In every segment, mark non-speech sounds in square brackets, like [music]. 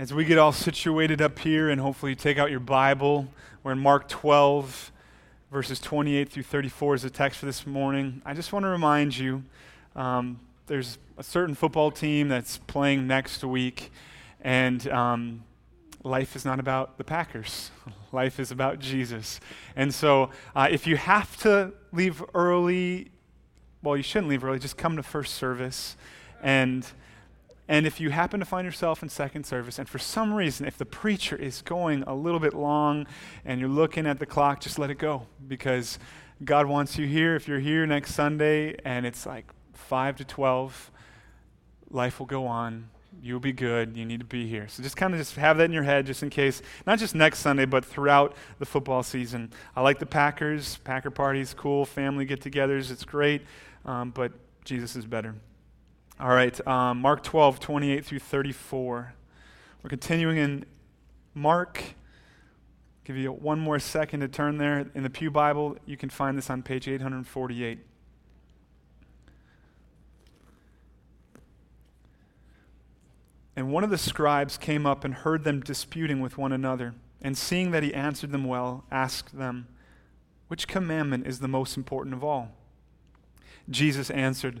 As we get all situated up here and hopefully take out your Bible, we're in Mark 12, verses 28 through 34 is the text for this morning. I just want to remind you um, there's a certain football team that's playing next week, and um, life is not about the Packers. [laughs] Life is about Jesus. And so uh, if you have to leave early, well, you shouldn't leave early, just come to first service. And and if you happen to find yourself in second service, and for some reason, if the preacher is going a little bit long and you're looking at the clock, just let it go because God wants you here. If you're here next Sunday and it's like 5 to 12, life will go on. You'll be good. You need to be here. So just kind of just have that in your head just in case, not just next Sunday, but throughout the football season. I like the Packers. Packer parties, cool. Family get togethers. It's great. Um, but Jesus is better. All right, um, Mark 12, 28 through 34. We're continuing in Mark. give you one more second to turn there. In the Pew Bible, you can find this on page 848. And one of the scribes came up and heard them disputing with one another, and seeing that he answered them well, asked them, Which commandment is the most important of all? Jesus answered,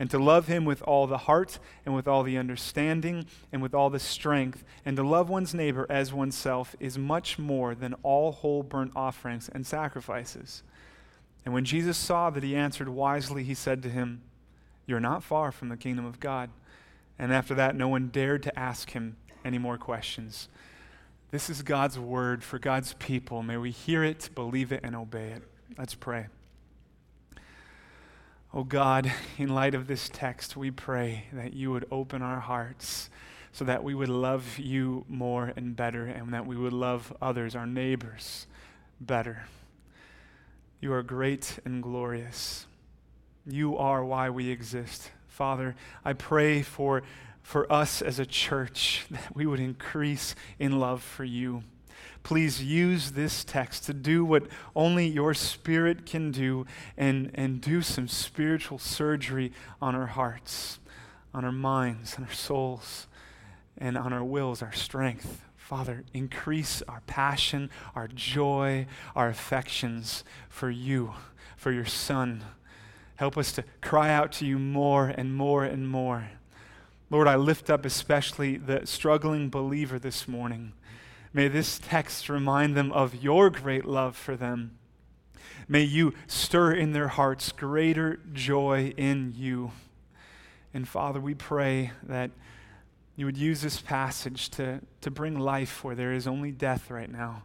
and to love him with all the heart and with all the understanding and with all the strength, and to love one's neighbor as oneself is much more than all whole burnt offerings and sacrifices. And when Jesus saw that he answered wisely, he said to him, You're not far from the kingdom of God. And after that, no one dared to ask him any more questions. This is God's word for God's people. May we hear it, believe it, and obey it. Let's pray. Oh God, in light of this text, we pray that you would open our hearts so that we would love you more and better and that we would love others, our neighbors, better. You are great and glorious. You are why we exist. Father, I pray for, for us as a church [laughs] that we would increase in love for you please use this text to do what only your Spirit can do and, and do some spiritual surgery on our hearts, on our minds, on our souls, and on our wills, our strength. Father, increase our passion, our joy, our affections for you, for your Son. Help us to cry out to you more and more and more. Lord, I lift up especially the struggling believer this morning. May this text remind them of your great love for them. May you stir in their hearts greater joy in you. And Father, we pray that you would use this passage to, to bring life where there is only death right now.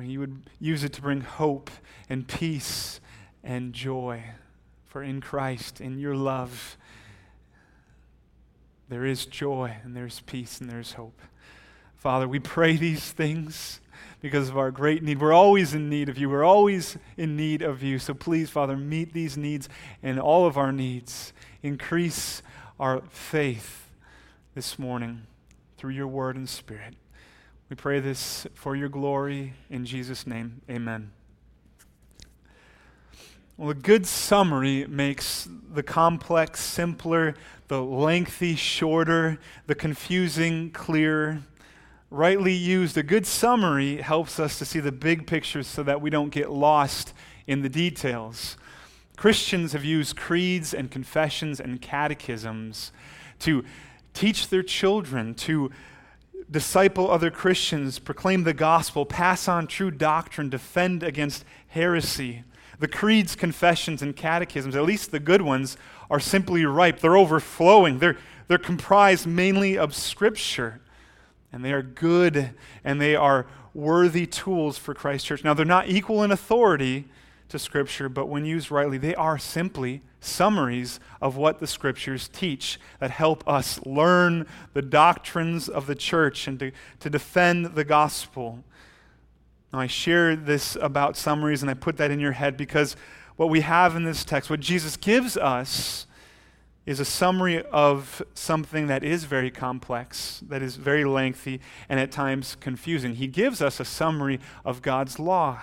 You would use it to bring hope and peace and joy. For in Christ, in your love, there is joy and there's peace and there's hope. Father, we pray these things because of our great need. We're always in need of you. We're always in need of you. So please, Father, meet these needs and all of our needs. Increase our faith this morning through your word and spirit. We pray this for your glory. In Jesus' name, amen. Well, a good summary makes the complex simpler, the lengthy shorter, the confusing clearer rightly used, a good summary helps us to see the big picture so that we don't get lost in the details. Christians have used creeds and confessions and catechisms to teach their children, to disciple other Christians, proclaim the gospel, pass on true doctrine, defend against heresy. The creeds, confessions, and catechisms, at least the good ones, are simply ripe. They're overflowing. They're, they're comprised mainly of Scripture and they are good and they are worthy tools for Christ Church. Now, they're not equal in authority to Scripture, but when used rightly, they are simply summaries of what the Scriptures teach that help us learn the doctrines of the church and to, to defend the gospel. Now, I share this about summaries and I put that in your head because what we have in this text, what Jesus gives us, is a summary of something that is very complex, that is very lengthy, and at times confusing. He gives us a summary of God's law.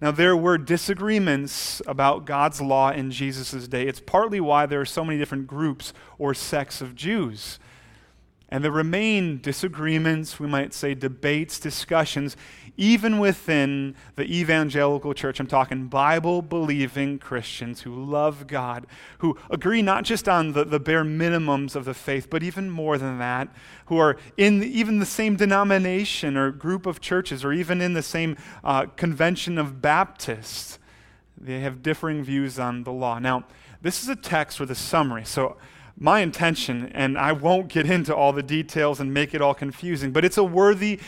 Now, there were disagreements about God's law in Jesus' day. It's partly why there are so many different groups or sects of Jews. And there remain disagreements, we might say debates, discussions, even within the evangelical church. I'm talking Bible believing Christians who love God, who agree not just on the, the bare minimums of the faith, but even more than that, who are in even the same denomination or group of churches, or even in the same uh, convention of Baptists. They have differing views on the law. Now, this is a text with a summary. So, my intention, and I won't get into all the details and make it all confusing, but it's a worthy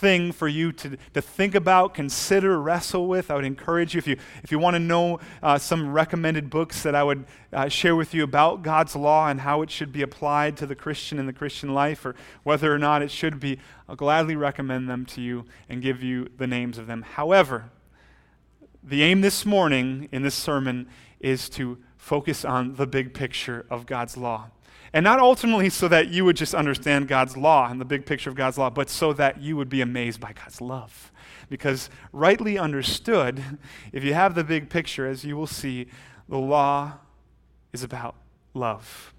thing for you to, to think about, consider, wrestle with. I would encourage you, if you, if you want to know uh, some recommended books that I would uh, share with you about God's law and how it should be applied to the Christian and the Christian life, or whether or not it should be, I'll gladly recommend them to you and give you the names of them. However, the aim this morning in this sermon is to focus on the big picture of God's law. And not ultimately so that you would just understand God's law and the big picture of God's law, but so that you would be amazed by God's love. Because rightly understood, if you have the big picture, as you will see, the law is about love.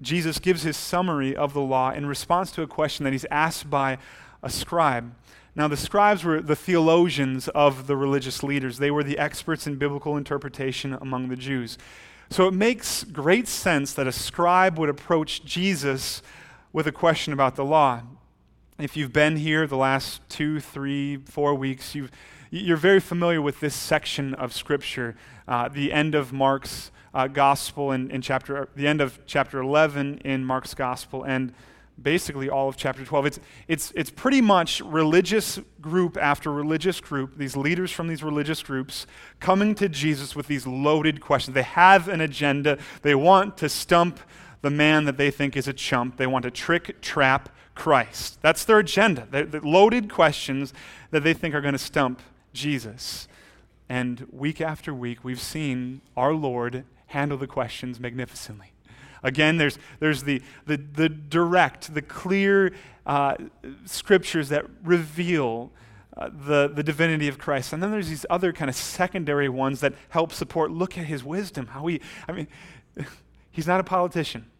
Jesus gives his summary of the law in response to a question that he's asked by a scribe. Now, the scribes were the theologians of the religious leaders, they were the experts in biblical interpretation among the Jews. So it makes great sense that a scribe would approach Jesus with a question about the law. If you've been here the last two, three, four weeks, you are very familiar with this section of Scripture, uh, the end of Mark's uh, Gospel in, in chapter, the end of chapter 11 in Mark's Gospel, and basically all of chapter 12. It's, it's, it's pretty much religious group after religious group, these leaders from these religious groups coming to Jesus with these loaded questions. They have an agenda. They want to stump the man that they think is a chump. They want to trick, trap Christ. That's their agenda. They're, loaded questions that they think are going to stump Jesus. And week after week, we've seen our Lord handle the questions magnificently. Again, there's, there's the, the, the direct, the clear uh, scriptures that reveal uh, the, the divinity of Christ. And then there's these other kind of secondary ones that help support. Look at his wisdom, how he, I mean, [laughs] he's not a politician,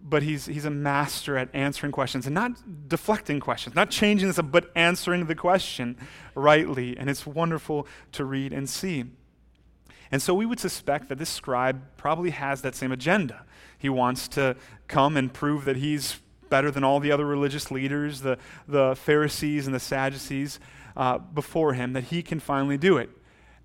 but he's, he's a master at answering questions and not deflecting questions, not changing this, but answering the question rightly. And it's wonderful to read and see. And so we would suspect that this scribe probably has that same agenda. He wants to come and prove that he's better than all the other religious leaders, the, the Pharisees and the Sadducees uh, before him, that he can finally do it.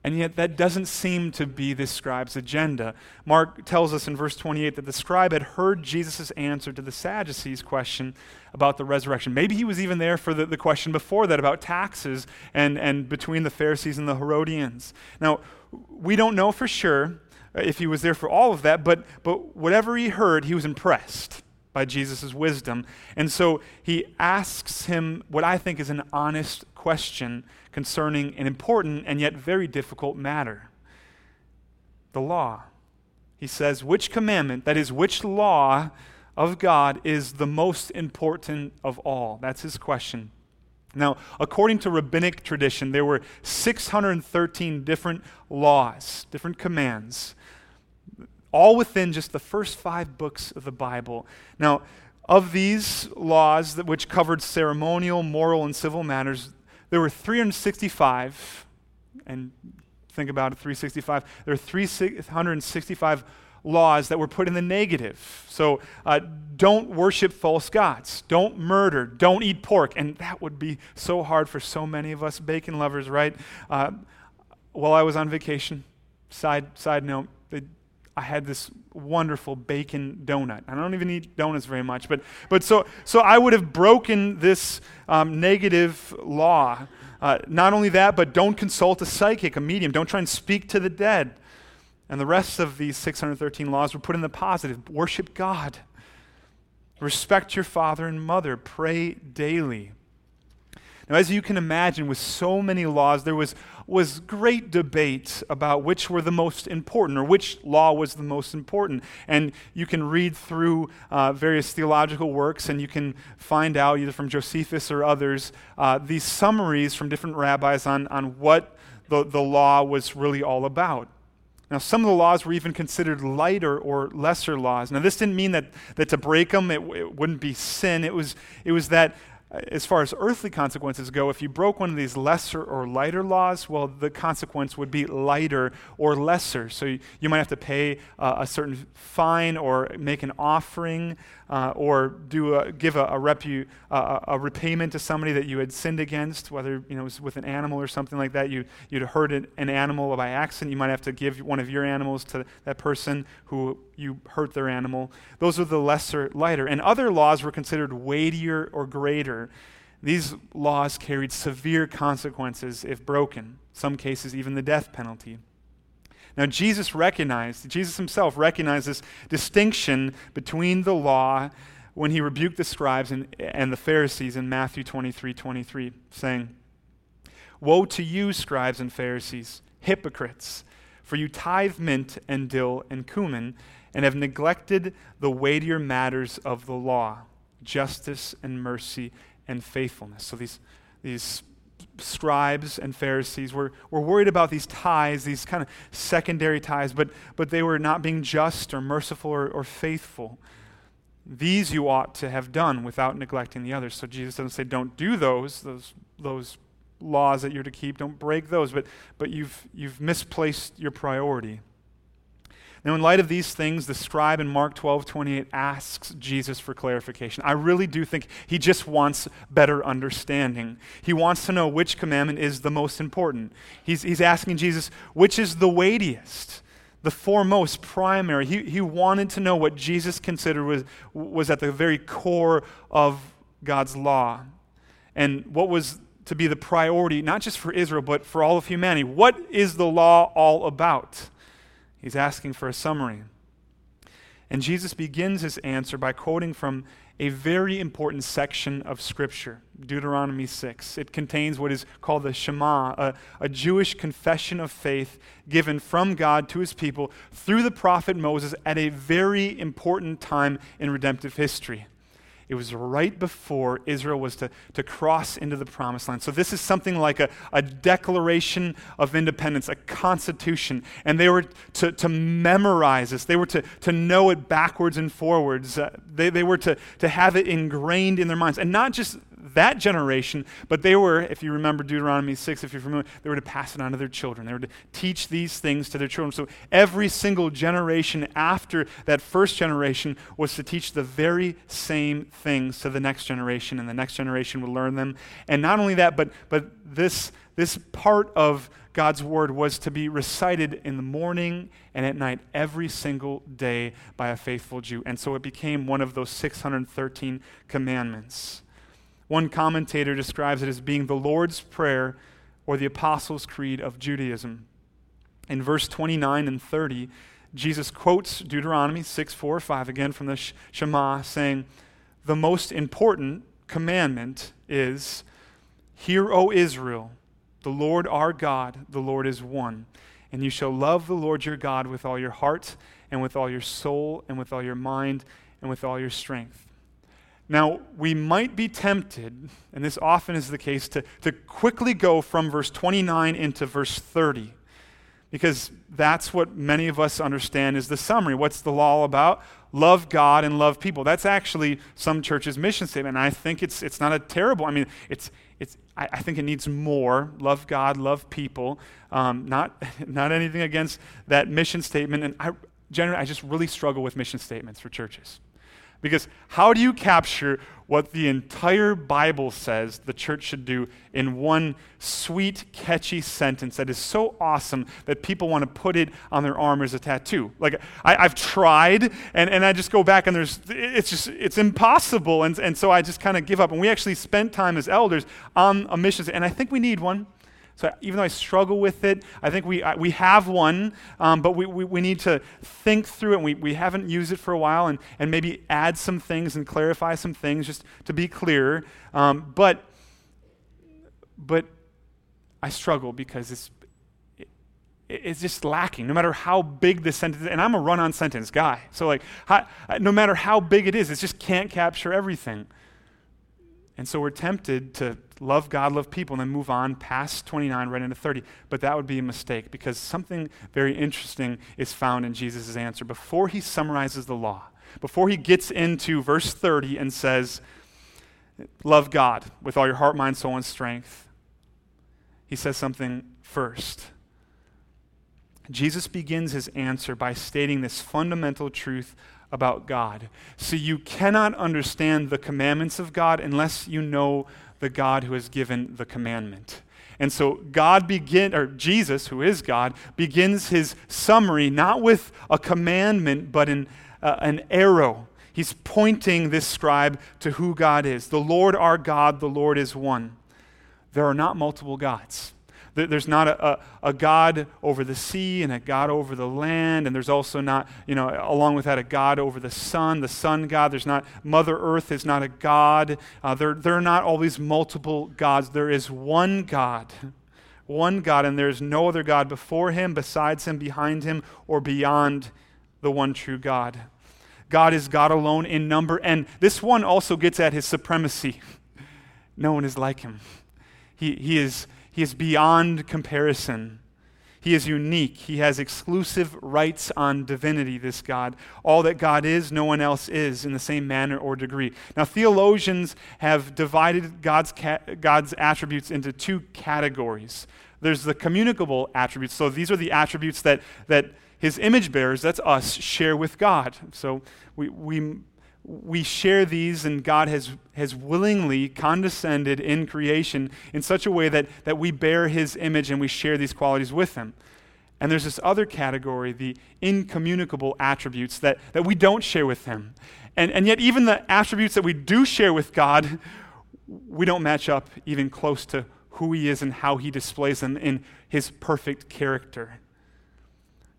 And yet, that doesn't seem to be this scribe's agenda. Mark tells us in verse 28 that the scribe had heard Jesus' answer to the Sadducees' question about the resurrection. Maybe he was even there for the, the question before that about taxes and, and between the Pharisees and the Herodians. Now, we don't know for sure uh, if he was there for all of that, but, but whatever he heard, he was impressed by Jesus' wisdom. And so he asks him what I think is an honest question concerning an important and yet very difficult matter the law. He says, Which commandment, that is, which law of God, is the most important of all? That's his question. Now, according to rabbinic tradition, there were 613 different laws, different commands, all within just the first five books of the Bible. Now, of these laws, which covered ceremonial, moral, and civil matters, there were 365, and think about it 365, there are 365 laws that were put in the negative. So uh, don't worship false gods, don't murder, don't eat pork. And that would be so hard for so many of us bacon lovers, right? Uh, while I was on vacation, side, side note, they, I had this wonderful bacon donut. I don't even eat donuts very much, but, but so, so I would have broken this um, negative law. Uh, not only that, but don't consult a psychic, a medium. Don't try and speak to the dead. And the rest of these 613 laws were put in the positive worship God, respect your father and mother, pray daily. Now, as you can imagine, with so many laws, there was, was great debate about which were the most important or which law was the most important. And you can read through uh, various theological works and you can find out, either from Josephus or others, uh, these summaries from different rabbis on, on what the, the law was really all about. Now, some of the laws were even considered lighter or lesser laws. Now, this didn't mean that, that to break them it, it wouldn't be sin. It was, it was that as far as earthly consequences go, if you broke one of these lesser or lighter laws, well, the consequence would be lighter or lesser. So you, you might have to pay uh, a certain fine or make an offering uh, or do a, give a, a, repu, uh, a, repayment to somebody that you had sinned against, whether you know, it was with an animal or something like that. You, you'd hurt an, an animal by accident. You might have to give one of your animals to that person who you hurt their animal. Those are the lesser, lighter. And other laws were considered weightier or greater. These laws carried severe consequences if broken, some cases, even the death penalty. Now, Jesus recognized, Jesus himself recognized this distinction between the law when he rebuked the scribes and, and the Pharisees in Matthew 23 23, saying, Woe to you, scribes and Pharisees, hypocrites, for you tithe mint and dill and cumin and have neglected the weightier matters of the law justice and mercy and faithfulness. So these, these scribes and Pharisees were, were worried about these ties, these kind of secondary ties, but, but they were not being just or merciful or, or faithful. These you ought to have done without neglecting the others. So Jesus doesn't say, don't do those, those, those laws that you're to keep, don't break those, but, but you've, you've misplaced your priority. Now, in light of these things, the scribe in Mark 12 28 asks Jesus for clarification. I really do think he just wants better understanding. He wants to know which commandment is the most important. He's, he's asking Jesus, which is the weightiest, the foremost, primary. He, he wanted to know what Jesus considered was, was at the very core of God's law and what was to be the priority, not just for Israel, but for all of humanity. What is the law all about? He's asking for a summary. And Jesus begins his answer by quoting from a very important section of Scripture, Deuteronomy 6. It contains what is called the Shema, a, a, Jewish confession of faith given from God to his people through the prophet Moses at a very important time in redemptive history. It was right before Israel was to, to cross into the promised land. So, this is something like a, a declaration of independence, a constitution. And they were to, to memorize this, they were to, to know it backwards and forwards. Uh, they, they were to, to have it ingrained in their minds. And not just that generation, but they were, if you remember Deuteronomy 6, if you're familiar, they were to pass it on to their children. They were to teach these things to their children. So every single generation after that first generation was to teach the very same things to the next generation, and the next generation would learn them. And not only that, but, but this, this part of God's word was to be recited in the morning and at night every single day by a faithful Jew. And so it became one of those 613 commandments. One commentator describes it as being the Lord's Prayer or the Apostles' Creed of Judaism. In verse 29 and 30, Jesus quotes Deuteronomy 6, 4, 5, again from the Shema, saying, The most important commandment is, Hear, O Israel, the Lord our God, the Lord is one. And you shall love the Lord your God with all your heart, and with all your soul, and with all your mind, and with all your strength. Now, we might be tempted, and this often is the case, to, to quickly go from verse 29 into verse 30, because that's what many of us understand is the summary. What's the law all about? Love God and love people. That's actually some churches' mission statement. And I think it's, it's not a terrible, I mean, it's, it's, I, I think it needs more. Love God, love people. Um, not, [laughs] not anything against that mission statement. And I, generally, I just really struggle with mission statements for churches. Because how do you capture what the entire Bible says the church should do in one sweet, catchy sentence that is so awesome that people want to put it on their arm as a tattoo? Like, I, have tried, and, and I just go back, and there's, it's just, it's impossible. And, and so I just kind of give up. And we actually spent time as elders on a mission, and I think we need one. So even though I struggle with it, I think we, we have one, um, but we, we, we, need to think through it. And we, we haven't used it for a while and, and maybe add some things and clarify some things just to be clear. Um, but but I struggle because it's it's just lacking no matter how big the sentence is. and i'm a run-on sentence guy so like how, no matter how big it is it just can't capture everything and so we're tempted to love god love people and then move on past 29 right into 30 but that would be a mistake because something very interesting is found in jesus' answer. Before he summarizes the law before he gets into verse 30 and says love god with all your heart mind soul and strength he says something first Jesus begins his answer by stating this fundamental truth about God. So you cannot understand the commandments of God unless you know the God who has given the commandment. And so God begin or Jesus, who is God, begins his summary not with a commandment but in uh, an arrow. He's pointing this scribe to who God is. The Lord our God, the Lord is one. There are not multiple gods. There's not a, a, a, God over the sea and a God over the land, and there's also not, you know, along with that, a God over the sun, the sun God. There's not, Mother Earth is not a God. Uh, there, there are not always multiple gods. There is one God, one God, and there's no other God before him, besides him, behind him, or beyond the one true God. God is God alone in number, and this one also gets at his supremacy. [laughs] No one is like him. He, he is he is beyond comparison. He is unique. He has exclusive rights on divinity, this God. All that God is, no one else is in the same manner or degree. Now, theologians have divided God's, ca- God's attributes into two categories. There's the communicable attributes. So these are the attributes that, that his image bearers, that's us, share with God. So we, we we share these, and God has, has willingly condescended in creation in such a way that, that we bear His image and we share these qualities with Him. And there's this other category, the incommunicable attributes that, that we don't share with Him. And, and yet, even the attributes that we do share with God, we don't match up even close to who He is and how He displays them in His perfect character.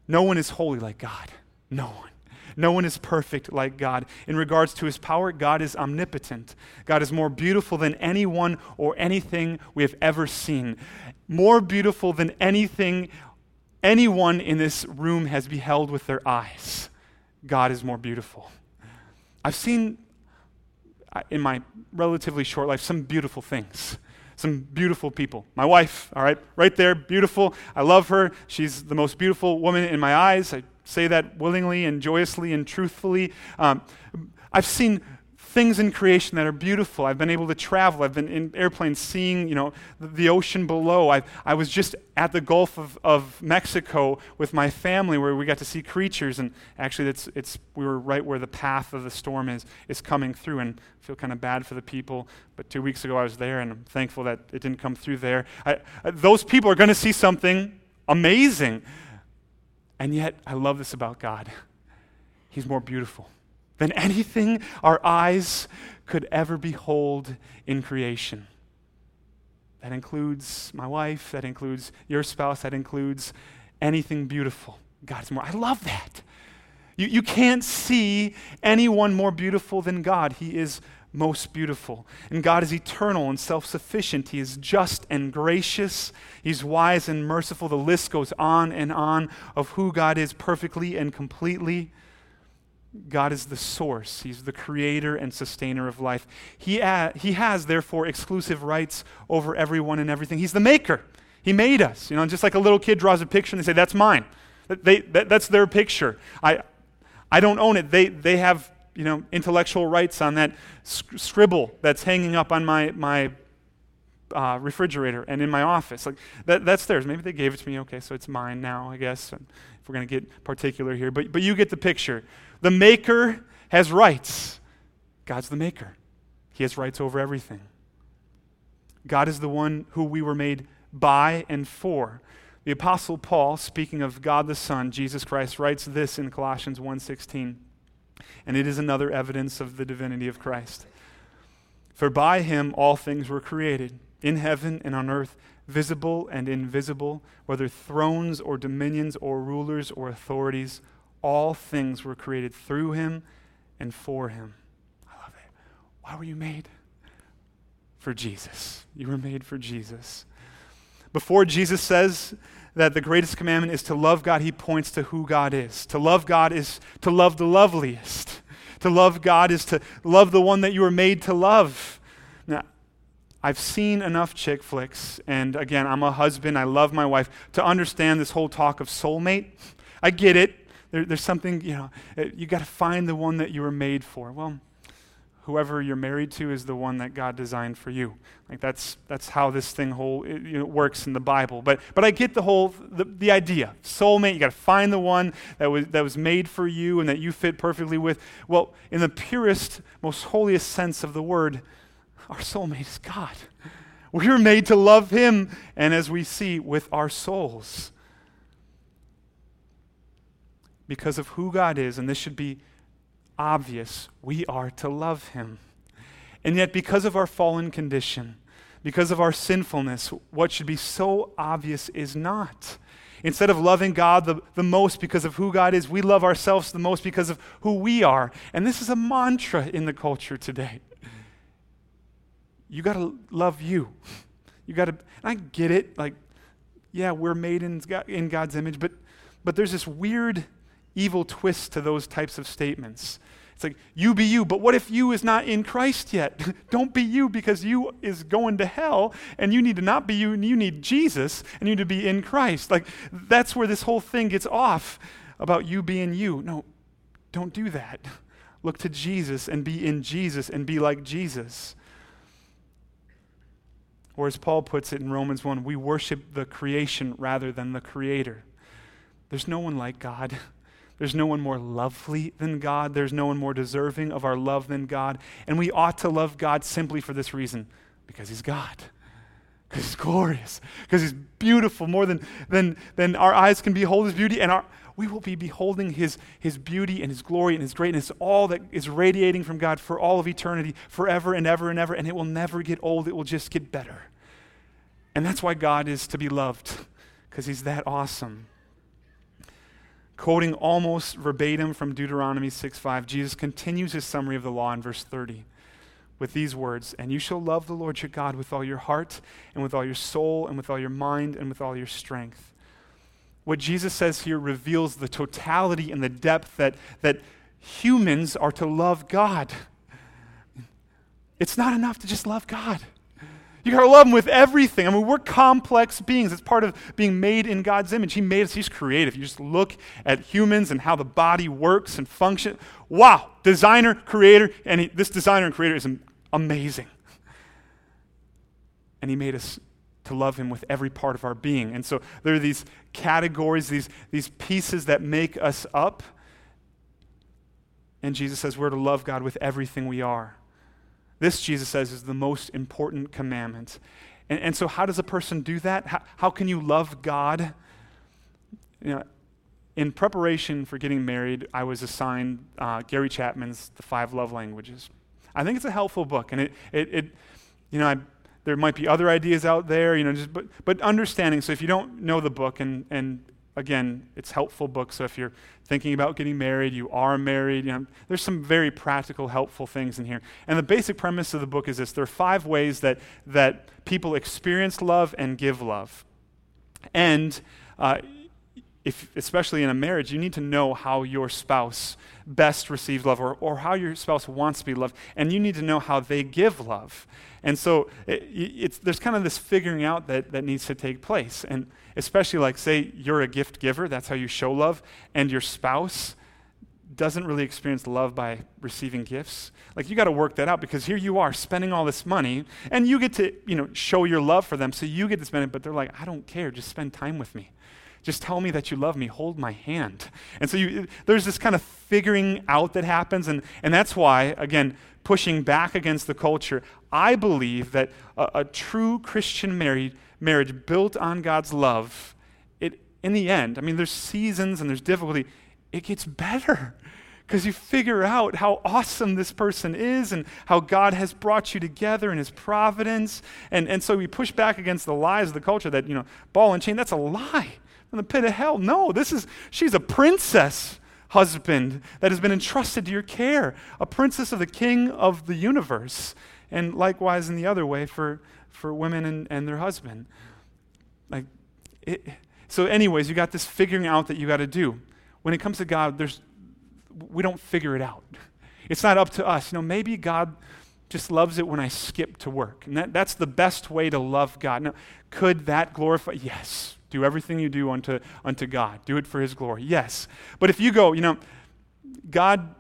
No one is holy like God. No one. No one is perfect like God. In regards to his power, God is omnipotent. God is more beautiful than anyone or anything we have ever seen. More beautiful than anything anyone in this room has beheld with their eyes. God is more beautiful. I've seen in my relatively short life some beautiful things some beautiful people. My wife, all right, right there, beautiful. I love her. She's the most beautiful woman in my eyes. I say that willingly and joyously and truthfully. Um, I've seen things in creation that are beautiful. I've been able to travel. I've been in airplanes seeing, you know, the, the ocean below. I, I was just at the Gulf of, of Mexico with my family where we got to see creatures. And actually, it's, it's, we were right where the path of the storm is, is coming through. And I feel kind of bad for the people. But two weeks ago, I was there, and I'm thankful that it didn't come through there. I, those people are going to see something amazing. And yet, I love this about God. He's more beautiful than anything our eyes could ever behold in creation. That includes my wife, that includes your spouse, that includes anything beautiful. God's more. I love that. You, you can't see anyone more beautiful than God. He is most beautiful. And God is eternal and self sufficient. He is just and gracious. He's wise and merciful. The list goes on and on of who God is perfectly and completely. God is the source. He's the creator and sustainer of life. He, he has, therefore, exclusive rights over everyone and everything. He's the maker. He made us. You know, just like a little kid draws a picture and they say, That's mine. They, that, that's their picture. I, I don't own it. They, they have you know, intellectual rights on that scribble that's hanging up on my, my uh, refrigerator and in my office. Like that, that's theirs. Maybe they gave it to me. Okay, so it's mine now, I guess. If we're going to get particular here, but but you get the picture. The maker has rights. God's the maker. He has rights over everything. God is the one who we were made by and for. The apostle Paul, speaking of God the Son, Jesus Christ, writes this in Colossians 1:16. And it is another evidence of the divinity of Christ. For by him all things were created, in heaven and on earth, visible and invisible, whether thrones or dominions or rulers or authorities, all things were created through him and for him. I love it. Why were you made? for Jesus. You were made for Jesus. Before Jesus says that the greatest commandment is to love God, he points to who God is. To love God is to love the loveliest. To love God is to love the one that you were made to love. Now, I've seen enough chick flicks, and again, I'm a husband, I love my wife, to understand this whole talk of soulmate. I get it. There, there's something, you know, eh, you got to find the one that you were made for. Well, whoever you're married to is the one that God designed for you. Like that's that's how this thing whole it, you know, works in the Bible. But but I get the whole the, the idea. Soulmate, you got to find the one that was that was made for you and that you fit perfectly with. Well, in the purest, most holiest sense of the word, our soulmate is God. We were made to love him and as we see with our souls. Because of who God is, and this should be obvious we are to love him. And yet, because of our fallen condition, because of our sinfulness, what should be so obvious is not. Instead of loving God the, the most because of who God is, we love ourselves the most because of who we are. And this is a mantra in the culture today. You got to love you. You got to, I get it. Like, yeah, we're made in, in God's image, but, but there's this weird evil twist to those types of statements. It's like, you be you, but what if you is not in Christ yet? [laughs] Don't be you because you is going to hell and you need to not be you and you need Jesus and you need to be in Christ. Like, that's where this whole thing gets off about you being you. No, don't do that. [laughs] Look to Jesus and be in Jesus and be like Jesus. Or as Paul puts it in Romans 1, we worship the creation rather than the creator. There's no one like God. [laughs] There's no one more lovely than God. There's no one more deserving of our love than God. And we ought to love God simply for this reason because He's God. Because He's glorious. Because He's beautiful more than, than, than our eyes can behold His beauty. And our, we will be beholding his, his beauty and His glory and His greatness, all that is radiating from God for all of eternity, forever and ever and ever. And it will never get old, it will just get better. And that's why God is to be loved, because He's that awesome. Quoting almost verbatim from Deuteronomy 6:5, Jesus continues his summary of the law in verse 30 with these words And you shall love the Lord your God with all your heart, and with all your soul, and with all your mind, and with all your strength. What Jesus says here reveals the totality and the depth that, that humans are to love God. It's not enough to just love God. You got to love him with everything. I mean, we're complex beings. It's part of being made in God's image. He made us, he's creative. You just look at humans and how the body works and functions. Wow, designer, creator, and he, this designer and creator is amazing. And he made us to love him with every part of our being. And so there are these categories, these, these pieces that make us up. And Jesus says we're to love God with everything we are. This, Jesus says, is the most important commandment. And, and so, how does a person do that? How, how can you love God? You know, in preparation for getting married, I was assigned uh, Gary Chapman's The Five Love Languages. I think it's a helpful book, and it, it, it you know, I, there might be other ideas out there, you know, just but, but understanding. So if you don't know the book, and and again, it's helpful book. So if you're thinking about getting married, you are married, you know, there's some very practical, helpful things in here. And the basic premise of the book is this there are five ways that, that people experience love and give love. And uh, if, especially in a marriage, you need to know how your spouse best receives love or, or how your spouse wants to be loved. And you need to know how they give love. And so eh, it, there's kind of this figuring out that, that needs to take place. And especially like, say, you're a gift giver, that's how you show love, and your spouse doesn't really experience love by receiving gifts. Like you got to work that out because here you are spending all this money and you get to, you know, show your love for them. So you get to spend it, but they're like, I don't care, just spend time with me. Just tell me that you love me. Hold my hand. And so you, eh, there's this kind of figuring out that happens. And, and that's why, again, pushing back against the culture, I believe that a, a true Christian married, marriage built on God's love, it, in the end, I mean, there's seasons and there's difficulty, it gets better [laughs] because you figure out how awesome this person is and how God has brought you together in his providence. And, and so we push back against the lies of the culture that, you know, ball and chain, that's a lie in the pit of hell. No, this is, she's a princess husband that has been entrusted to your care, a princess of the king of the universe. and likewise in the other way for, for women and, and their husband. Like, it, so, anyways, you got this figuring out that you got to do. When it comes to God, there's, we don't figure it out. It's not up to us. You know, maybe God just loves it when I skip to work. And that, that's the best way to love God. Now, could that glorify? Yes. Do everything you do unto, unto God. Do it for His glory. Yes. But if you go, you know, God,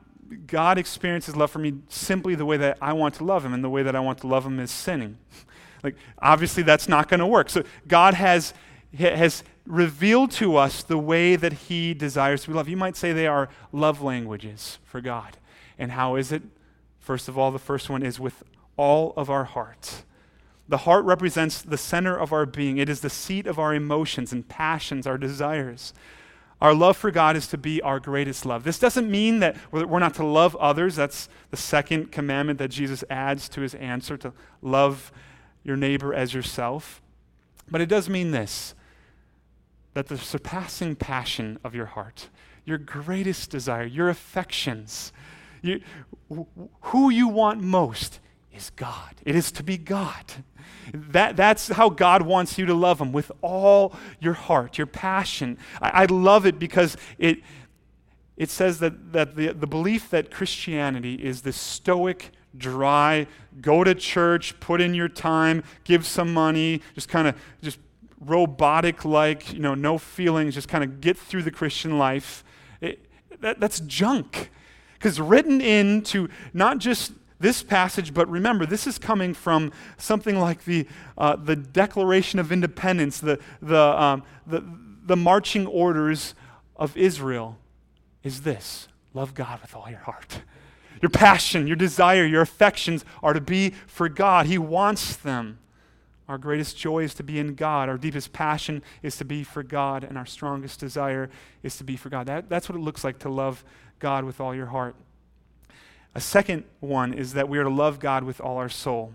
God experiences love for me simply the way that I want to love Him, and the way that I want to love Him is sinning. [laughs] Like, obviously, that's not going to work. So, God has, has revealed to us the way that He desires to be loved. You might say they are love languages for God. And how is it? First of all, the first one is with all of our heart. The heart represents the center of our being, it is the seat of our emotions and passions, our desires. Our love for God is to be our greatest love. This doesn't mean that we're not to love others. That's the second commandment that Jesus adds to his answer to love your neighbor as yourself. But it does mean this that the surpassing passion of your heart, your greatest desire, your affections, you, who you want most is God. It is to be God. That, that's how God wants you to love Him with all your heart, your passion. I, I love it because it, it says that, that the, the belief that Christianity is this stoic, dry, go to church, put in your time, give some money, just kind of just robotic like, you know, no feelings, just kind of get through the Christian life. It, that, that's junk. Because written into not just this passage, but remember, this is coming from something like the, uh, the Declaration of Independence, the, the, um, the, the marching orders of Israel, is this love God with all your heart. Your passion, your desire, your affections are to be for God. He wants them. Our greatest joy is to be in God. Our deepest passion is to be for God. And our strongest desire is to be for God. That, that's what it looks like to love God with all your heart. A second one is that we are to love God with all our soul.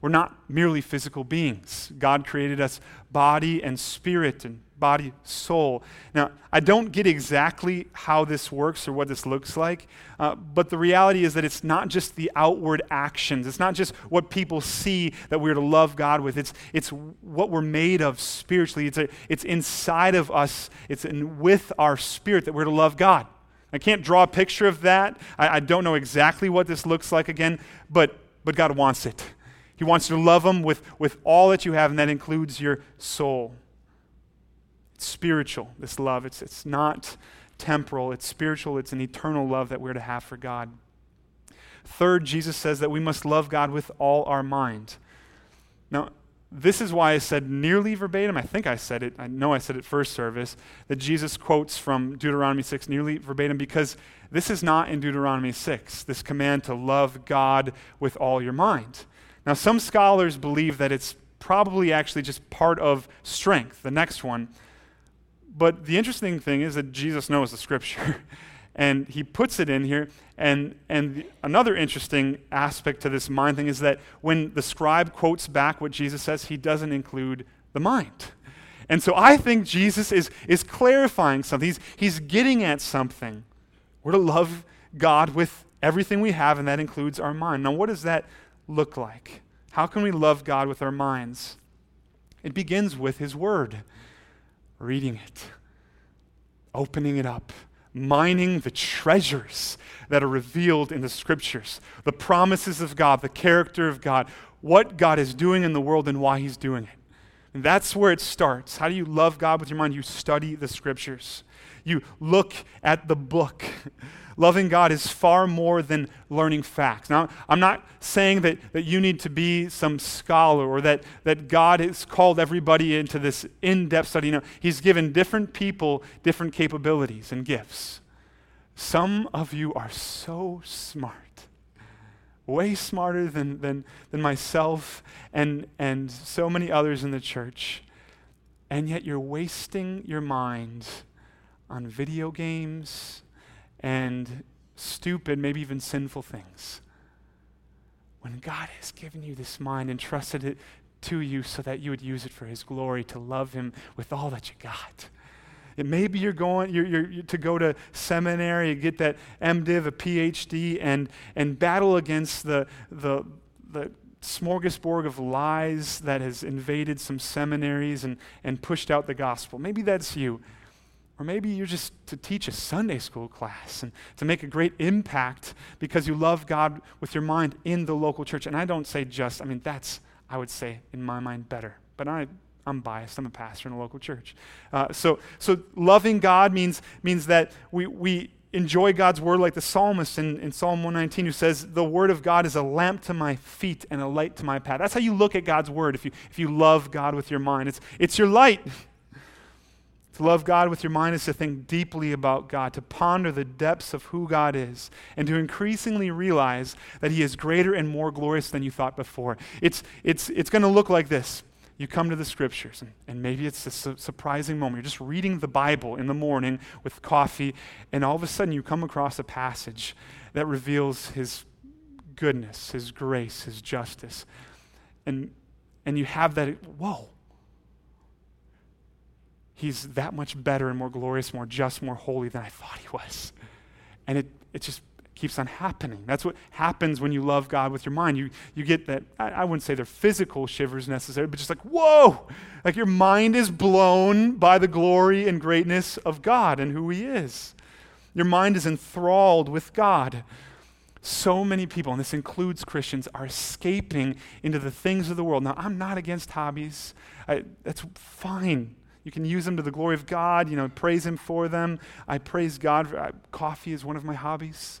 We're not merely physical beings. God created us body and spirit and body, soul. Now, I don't get exactly how this works or what this looks like, uh, but the reality is that it's not just the outward actions. It's not just what people see that we're to love God with. It's, it's what we're made of spiritually. It's, a, it's inside of us, it's in, with our spirit that we're to love God. I can't draw a picture of that. I, I, don't know exactly what this looks like again, but, but God wants it. He wants you to love Him with, with all that you have, and that includes your soul. It's spiritual, this love. It's, it's not temporal, it's spiritual, it's an eternal love that we're to have for God. Third, Jesus says that we must love God with all our mind. Now, this is why I said nearly verbatim. I think I said it. I know I said it first service that Jesus quotes from Deuteronomy 6 nearly verbatim because this is not in Deuteronomy 6, this command to love God with all your mind. Now, some scholars believe that it's probably actually just part of strength, the next one. But the interesting thing is that Jesus knows the scripture. [laughs] and he puts it in here. And, and another interesting aspect to this mind thing is that when the scribe quotes back what Jesus says, he doesn't include the mind. And so I think Jesus is, is clarifying something. He's, he's getting at something. We're to love God with everything we have, and that includes our mind. Now, what does that look like? How can we love God with our minds? It begins with His Word, reading it, opening it up, mining the treasures that are revealed in the scriptures, the promises of God, the character of God, what God is doing in the world and why He's doing it. And that's where it starts. How do you love God with your mind? You study the scriptures, you look at the book. Loving God is far more than learning facts. Now, I'm not saying that, that you need to be some scholar or that, that God has called everybody into this in depth study. No, He's given different people different capabilities and gifts. Some of you are so smart, way smarter than, than, than myself and, and so many others in the church. And yet you're wasting your mind on video games and stupid, maybe even sinful things. When God has given you this mind and trusted it to you so that you would use it for His glory, to love Him with all that you got. And maybe you're going you're, you're, to go to seminary, get that MDiv, a PhD, and, and battle against the, the, the smorgasbord of lies that has invaded some seminaries and, and pushed out the gospel. Maybe that's you. Or maybe you're just to teach a Sunday school class and to make a great impact because you love God with your mind in the local church. And I don't say just, I mean, that's, I would say, in my mind, better. But I, I'm biased. I'm a pastor in a local church. Uh, so, so loving God means, means that we, we enjoy God's word like the psalmist in, in Psalm 119 who says, The word of God is a lamp to my feet and a light to my path. That's how you look at God's word if you, if you love God with your mind. It's, it's your light. To love God with your mind is to think deeply about God, to ponder the depths of who God is, and to increasingly realize that He is greater and more glorious than you thought before. It's, it's, it's going to look like this. You come to the scriptures, and, and maybe it's a su- surprising moment. You're just reading the Bible in the morning with coffee, and all of a sudden you come across a passage that reveals His goodness, His grace, His justice. And, and you have that, whoa, he's that much better and more glorious, more just, more holy than I thought he was. And it, it just keeps on happening. That's what happens when you love God with your mind. You, you get that, I, I wouldn't say they're physical shivers necessarily, but just like, whoa! Like your mind is blown by the glory and greatness of God and who he is. Your mind is enthralled with God. So many people, and this includes Christians, are escaping into the things of the world. Now, I'm not against hobbies. I, that's fine. You can use them to the glory of God, you know, praise Him for them. I praise God. For, coffee is one of my hobbies.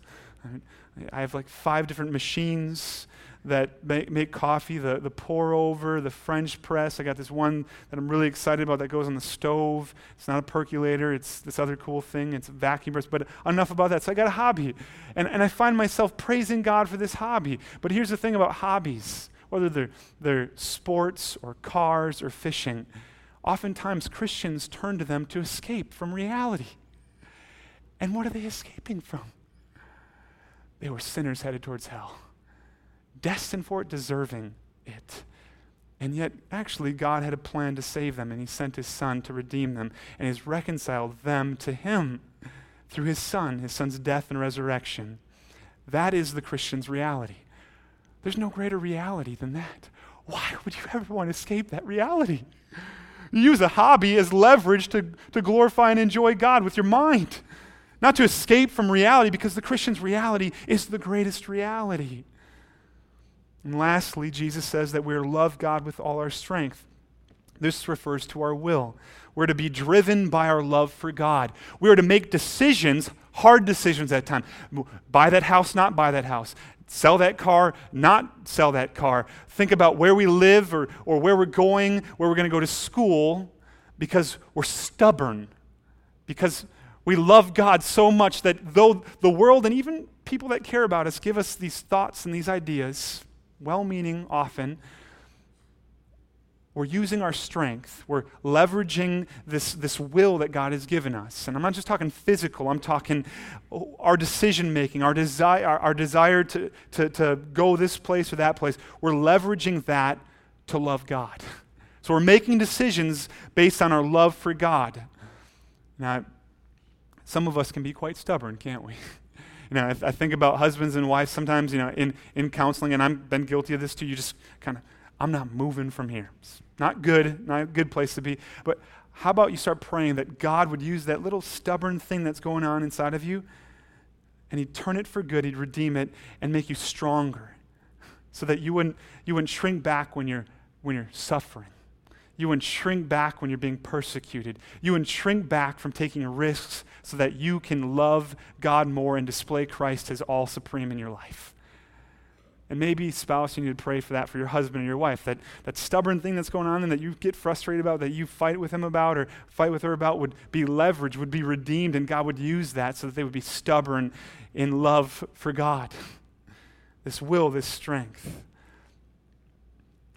I have like five different machines that make, make coffee the, the pour over, the French press. I got this one that I'm really excited about that goes on the stove. It's not a percolator, it's this other cool thing. It's a vacuum press. But enough about that. So I got a hobby. And, and I find myself praising God for this hobby. But here's the thing about hobbies whether they're, they're sports or cars or fishing oftentimes Christians turn to them to escape from reality. And what are they escaping from? They were sinners headed towards hell, destined for it, deserving it. And yet, actually, God had a plan to save them, and He sent His Son to redeem them, and He's reconciled them to Him through His Son, His Son's death and resurrection. That is the Christian's reality. There's no greater reality than that. Why would you ever want to escape that reality? You use a hobby as leverage to, to glorify and enjoy God with your mind, not to escape from reality, because the Christian's reality is the greatest reality. And lastly, Jesus says that we're to love God with all our strength. This refers to our will. We're to be driven by our love for God. We are to make decisions, hard decisions at time. Buy that house, not buy that house sell that car, not sell that car. Think about where we live or, or where we're going, where we're going to go to school, because we're stubborn. Because we love God so much that though the world and even people that care about us give us these thoughts and these ideas, well meaning often, we're using our strength. We're leveraging this, this will that God has given us. And I'm not just talking physical, I'm talking our decision making, our, desire, our, our desire to, to, to go this place or that place. We're leveraging that to love God. [laughs] So we're making decisions based on our love for God. Now, some of us can be quite stubborn, can't we? [laughs] You know, I, think about husbands and wives sometimes, you know, in, in counseling, and I've been guilty of this too. You just kind of, I'm not moving from here. Not good, not a good place to be. But how about you start praying that God would use that little stubborn thing that's going on inside of you and He'd turn it for good, He'd redeem it and make you stronger so that you wouldn't, you wouldn't shrink back when you're, when you're suffering. You wouldn't shrink back when you're being persecuted. You wouldn't shrink back from taking risks so that you can love God more and display Christ as all supreme in your life. And maybe, spouse, you need to pray for that for your husband and your wife. That, that stubborn thing that's going on and that you get frustrated about, that you fight with him about or fight with her about, would be leveraged, would be redeemed, and God would use that so that they would be stubborn in love for God. This will, this strength.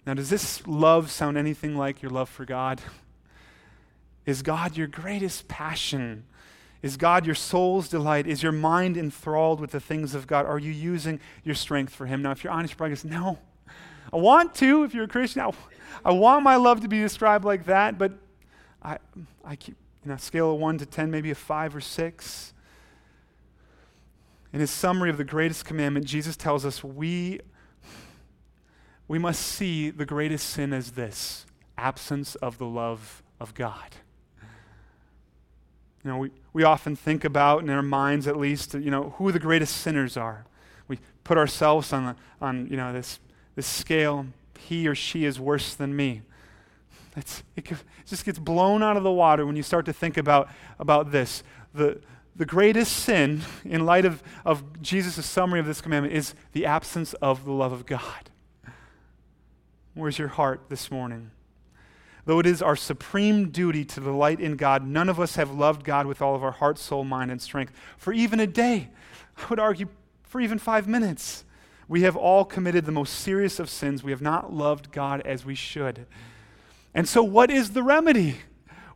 Now, does this love sound anything like your love for God? Is God your greatest passion? Is God your soul's delight? Is your mind enthralled with the things of God? Are you using your strength for Him? Now, if you're honest, you're probably going no. I want to, if you're a Christian, I, I want my love to be described like that, but I, I keep, you know, scale of 1 to 10, maybe a 5 or 6. In his summary of the greatest commandment, Jesus tells us we, we must see the greatest sin as this absence of the love of God. You know, we, we often think about, in our minds at least, you know, who the greatest sinners are. We put ourselves on, on you know, this, this scale. He or she is worse than me. It's, it just gets blown out of the water when you start to think about, about this. The, the greatest sin, in light of, of Jesus' summary of this commandment, is the absence of the love of God. Where's your heart this morning? Though it is our supreme duty to delight in God, none of us have loved God with all of our heart, soul, mind, and strength for even a day. I would argue for even five minutes. We have all committed the most serious of sins. We have not loved God as we should. And so, what is the remedy?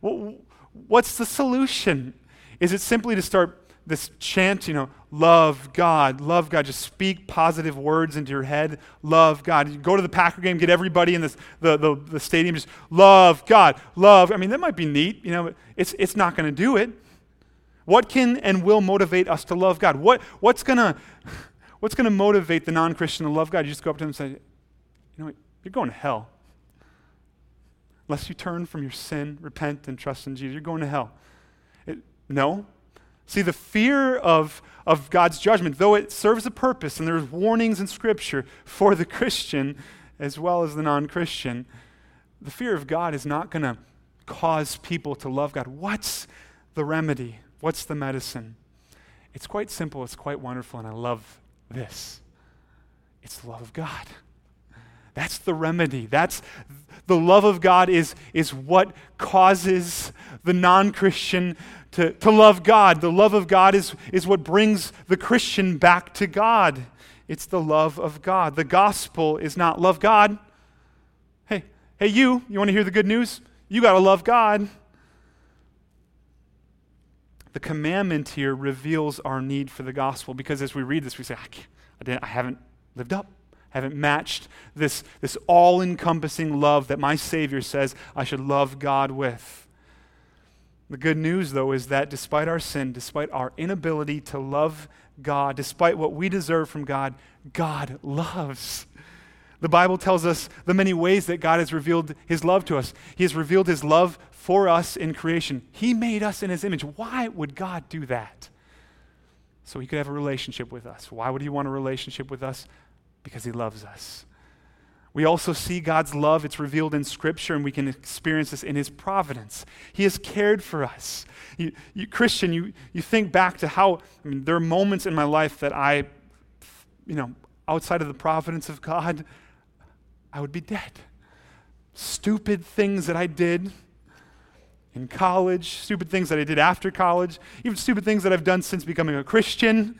What's the solution? Is it simply to start this chant, you know, love God, love God. Just speak positive words into your head. Love God. You go to the Packer game, get everybody in this, the, the, the stadium, just love God, love. I mean, that might be neat, you know, but it's, it's not going to do it. What can and will motivate us to love God? What, what's going to what's gonna motivate the non Christian to love God? You just go up to him and say, you know what, you're going to hell. Unless you turn from your sin, repent, and trust in Jesus, you're going to hell. It, no, See, the fear of, of God's judgment, though it serves a purpose, and there's warnings in Scripture for the [laughs] Christian as well as the non Christian, the fear of God is not going to cause people to love God. What's the remedy? What's the medicine? It's quite simple, it's quite wonderful, and I love this. It's the love of God. That's the remedy. That's the love of God is, is what causes the non Christian to, to love God. The love of God is, is what brings the Christian back to God. It's the love of God. The gospel is not love God. Hey, hey, you, you want to hear the good news? You got to love God. The commandment here reveals our need for the gospel because as we read this, we say, I, I, didn't, I haven't lived up I haven't matched this, this all encompassing love that my Savior says I should love God with. The good news, though, is that despite our sin, despite our inability to love God, despite what we deserve from God, God loves. The Bible tells us the many ways that God has revealed his love to us. He has revealed his love for us in creation. He made us in his image. Why would God do that? So he could have a relationship with us. Why would he want a relationship with us? Because he loves us. We also see God's love. It's revealed in Scripture, and we can experience this in His providence. He has cared for us. You, you, Christian, you, you think back to how, I mean, there are moments in my life that I, you know, outside of the providence of God, I would be dead. Stupid things that I did in college, stupid things that I did after college, even stupid things that I've done since becoming a Christian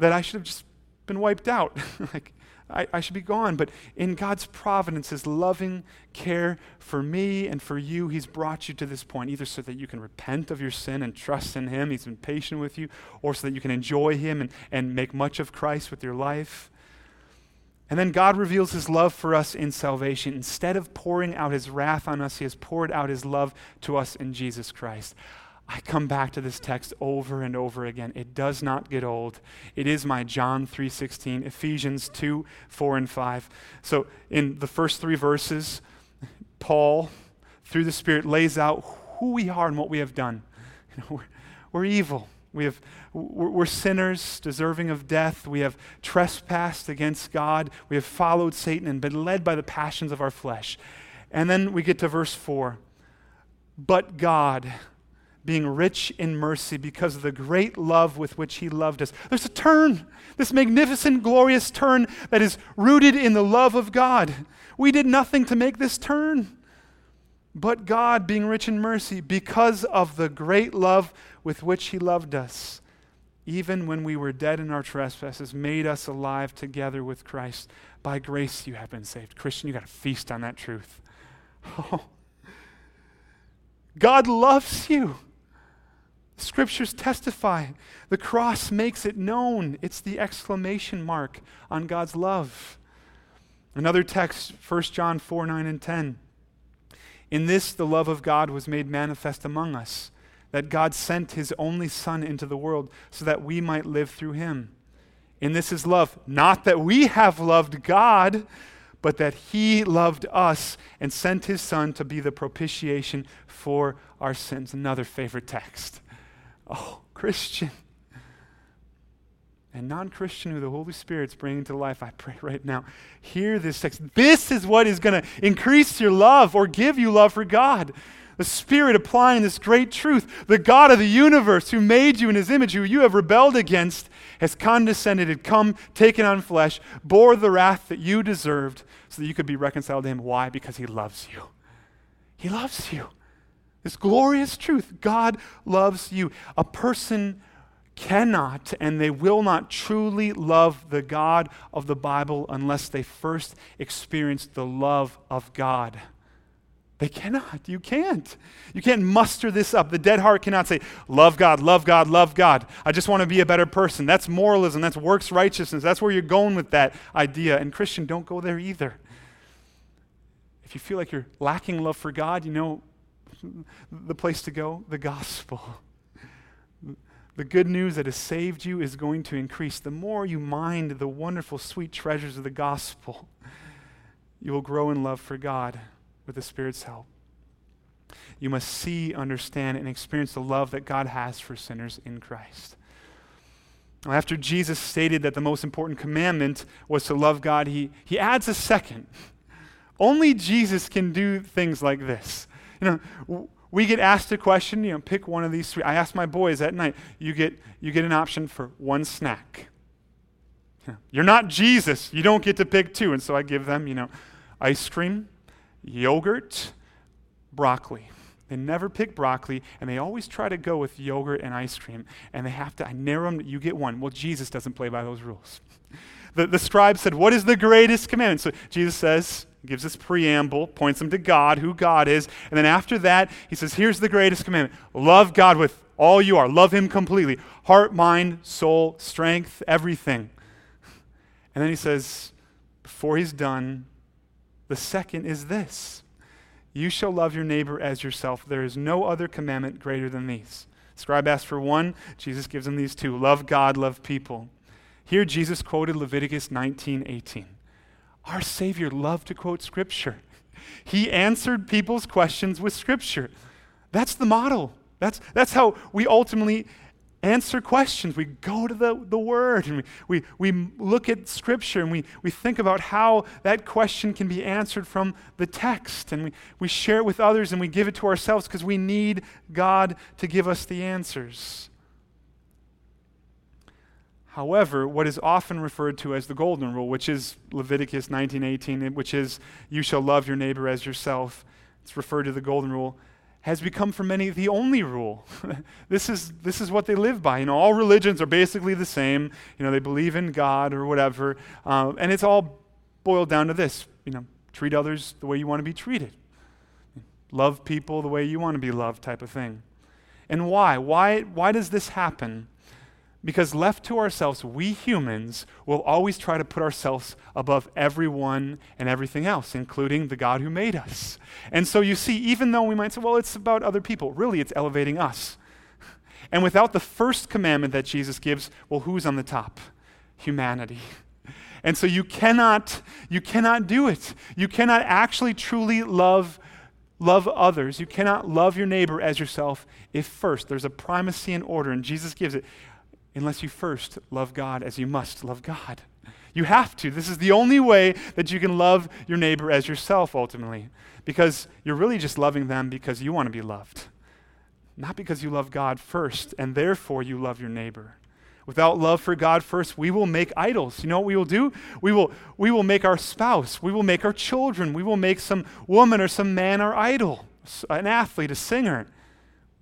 that I should have just been wiped out. [laughs] like, I, I should be gone. But in God's providence, His loving care for me and for you, He's brought you to this point, either so that you can repent of your sin and trust in Him, He's been patient with you, or so that you can enjoy Him and, and make much of Christ with your life. And then God reveals His love for us in salvation. Instead of pouring out His wrath on us, He has poured out His love to us in Jesus Christ. I come back to this text over and over again. It does not get old. It is my John 3:16, Ephesians 2, 4 and 5. So in the first 3 verses, Paul through the Spirit lays out who we are and what we have done. [laughs] You know, we're, we're, evil. We have, we're, we're sinners deserving of death. We have trespassed against God. We have followed Satan and been led by the passions of our flesh. And then we get to verse 4. But God, being rich in mercy because of the great love with which he loved us. There's a turn, this magnificent, glorious turn that is rooted in the love of God. We did nothing to make this turn. But God, being rich in mercy, because of the great love with which he loved us, even when we were dead in our trespasses, made us alive together with Christ. By grace you have been saved. Christian, you got to feast on that truth. [laughs] Oh. God loves you. Scriptures testify. The cross makes it known. It's the exclamation mark on God's love. Another text, 1 John 4 9 and 10. In this, the love of God was made manifest among us, that God sent his only Son into the world so that we might live through him. And this is love, not that we have loved God, but that He loved us and sent His Son to be the propitiation for our sins. Another favorite text. Oh, Christian and non Christian who the Holy Spirit's bringing to life, I pray right now, hear this text. This is what is going to increase your love or give you love for God. The Spirit applying this great truth. The God of the universe who made you in His image, who you have rebelled against, has condescended, had come, taken on flesh, bore the wrath that you deserved so that you could be reconciled to Him. Why? Because He loves you. He loves you. This glorious truth God loves you. A person cannot and they will not truly love the God of the Bible unless they first experience the love of God. They cannot. You can't. You can't muster this up. The dead heart cannot say, Love God, love God, love God. I just want to be a better person. That's moralism. That's works righteousness. That's where you're going with that idea. And Christian, don't go there either. If you feel like you're lacking love for God, you know the place to go? The gospel. The good news that has saved you is going to increase. The more you mind the wonderful, sweet treasures of the gospel, you will grow in love for God with the Spirit's help. You must see, understand, and experience the love that God has for sinners in Christ. After Jesus stated that the most important commandment was to love God, he, he adds a second. Only Jesus can do things like this. You know, we get asked a question, you know, pick one of these three. I ask my boys at night, you get, you get an option for one snack. You're not Jesus. You don't get to pick two. And so I give them, you know, ice cream, yogurt, broccoli. They never pick broccoli, and they always try to go with yogurt and ice cream. And they have to, I narrow them, you get one. Well, Jesus doesn't play by those rules. [laughs] The, the scribe said, What is the greatest commandment? So Jesus says, gives this preamble, points them to God, who God is. And then after that, he says, Here's the greatest commandment love God with all you are, love Him completely heart, mind, soul, strength, everything. And then he says, Before he's done, the second is this You shall love your neighbor as yourself. There is no other commandment greater than these. Scribe asked for one, Jesus gives him these two love God, love people. Here, Jesus quoted Leviticus 19 18. Our Savior loved to quote Scripture. He answered people's questions with Scripture. That's the model. That's, that's how we ultimately answer questions. We go to the, the Word and we, we, we look at Scripture and we, we think about how that question can be answered from the text. And we, we share it with others and we give it to ourselves because we need God to give us the answers. However, what is often referred to as the golden rule, which is Leviticus 19:18, which is you shall love your neighbor as yourself, it's referred to the golden rule, has become for many the only rule. [laughs] this is this is what they live by. You know, all religions are basically the same. You know, they believe in God or whatever, uh, and it's all boiled down to this. You know, treat others the way you want to be treated, love people the way you want to be loved, type of thing. And why? Why? Why does this happen? Because left to ourselves, we humans will always try to put ourselves above everyone and everything else, including the God who made us. And so you see, even though we might say, well, it's about other people, really it's elevating us. [laughs] And without the first commandment that Jesus gives, well, who's on the top? Humanity. And so you cannot, you cannot do it. You cannot actually truly love love others. You cannot love your neighbor as yourself if first there's a primacy and order, and Jesus gives it unless you first love God as you must love God. You have to. This is the only way that you can love your neighbor as yourself ultimately, because you're really just loving them because you want to be loved, not because you love God first and therefore you love your neighbor. Without love for God first, we will make idols. You know what we will do? We will, we will make our spouse, we will make our children, we will make some woman or some man our idol, an athlete, a singer.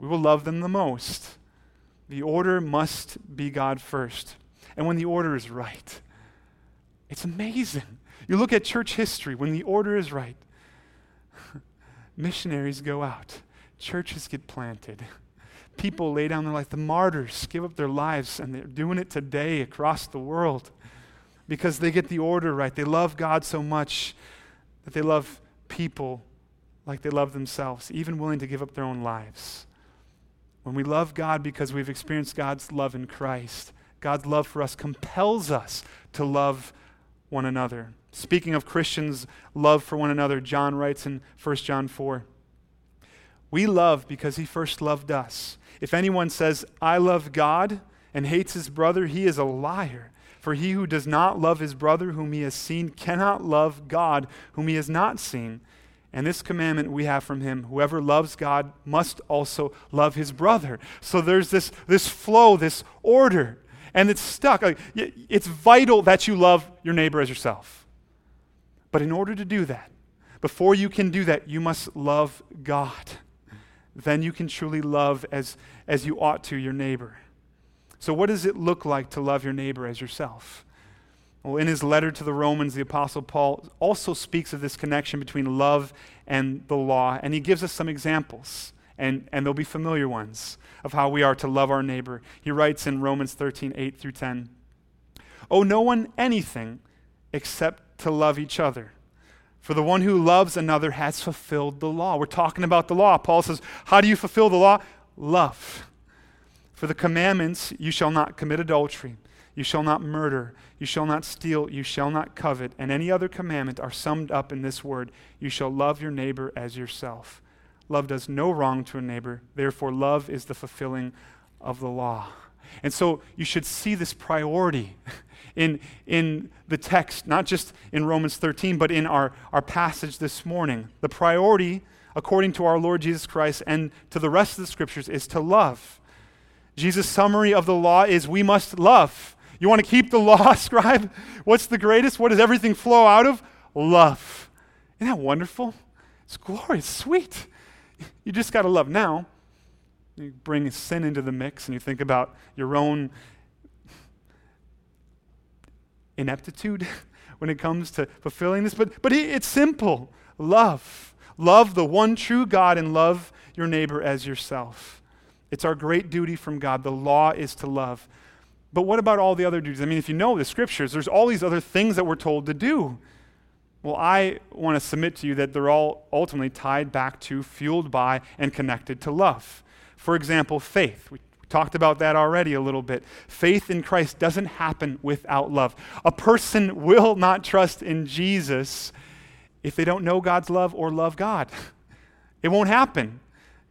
We will love them the most. The order must be God first. And when the order is right, it's amazing. You look at church history, when the order is right, [laughs] missionaries go out, churches get planted, [laughs] people lay down their life, the martyrs give up their lives, and they're doing it today across the world because they get the order right. They love God so much that they love people like they love themselves, even willing to give up their own lives. When we love God because we've experienced God's love in Christ, God's love for us compels us to love one another. Speaking of Christians' love for one another, John writes in 1 John 4 We love because he first loved us. If anyone says, I love God, and hates his brother, he is a liar. For he who does not love his brother whom he has seen cannot love God whom he has not seen. And this commandment we have from him whoever loves God must also love his brother. So there's this, this flow, this order, and it's stuck. It's vital that you love your neighbor as yourself. But in order to do that, before you can do that, you must love God. Then you can truly love as, as you ought to your neighbor. So, what does it look like to love your neighbor as yourself? Well, in his letter to the Romans, the Apostle Paul also speaks of this connection between love and the law, and he gives us some examples, and, and they'll be familiar ones, of how we are to love our neighbor. He writes in Romans 13, 8 through 10 Owe no one anything except to love each other. For the one who loves another has fulfilled the law. We're talking about the law. Paul says, How do you fulfill the law? Love. For the commandments, you shall not commit adultery. You shall not murder. You shall not steal. You shall not covet. And any other commandment are summed up in this word You shall love your neighbor as yourself. Love does no wrong to a neighbor. Therefore, love is the fulfilling of the law. And so you should see this priority [laughs] in, in the text, not just in Romans 13, but in our, our passage this morning. The priority, according to our Lord Jesus Christ and to the rest of the scriptures, is to love. Jesus' summary of the law is we must love. You want to keep the law, [laughs] scribe? What's the greatest? What does everything flow out of? Love. Isn't that wonderful? It's glorious, sweet. You just got to love. Now, you bring sin into the mix and you think about your own ineptitude [laughs] when it comes to fulfilling this. But, but it's simple love. Love the one true God and love your neighbor as yourself. It's our great duty from God. The law is to love. But what about all the other duties? I mean, if you know the scriptures, there's all these other things that we're told to do. Well, I want to submit to you that they're all ultimately tied back to, fueled by, and connected to love. For example, faith. We talked about that already a little bit. Faith in Christ doesn't happen without love. A person will not trust in Jesus if they don't know God's love or love God. [laughs] It won't happen.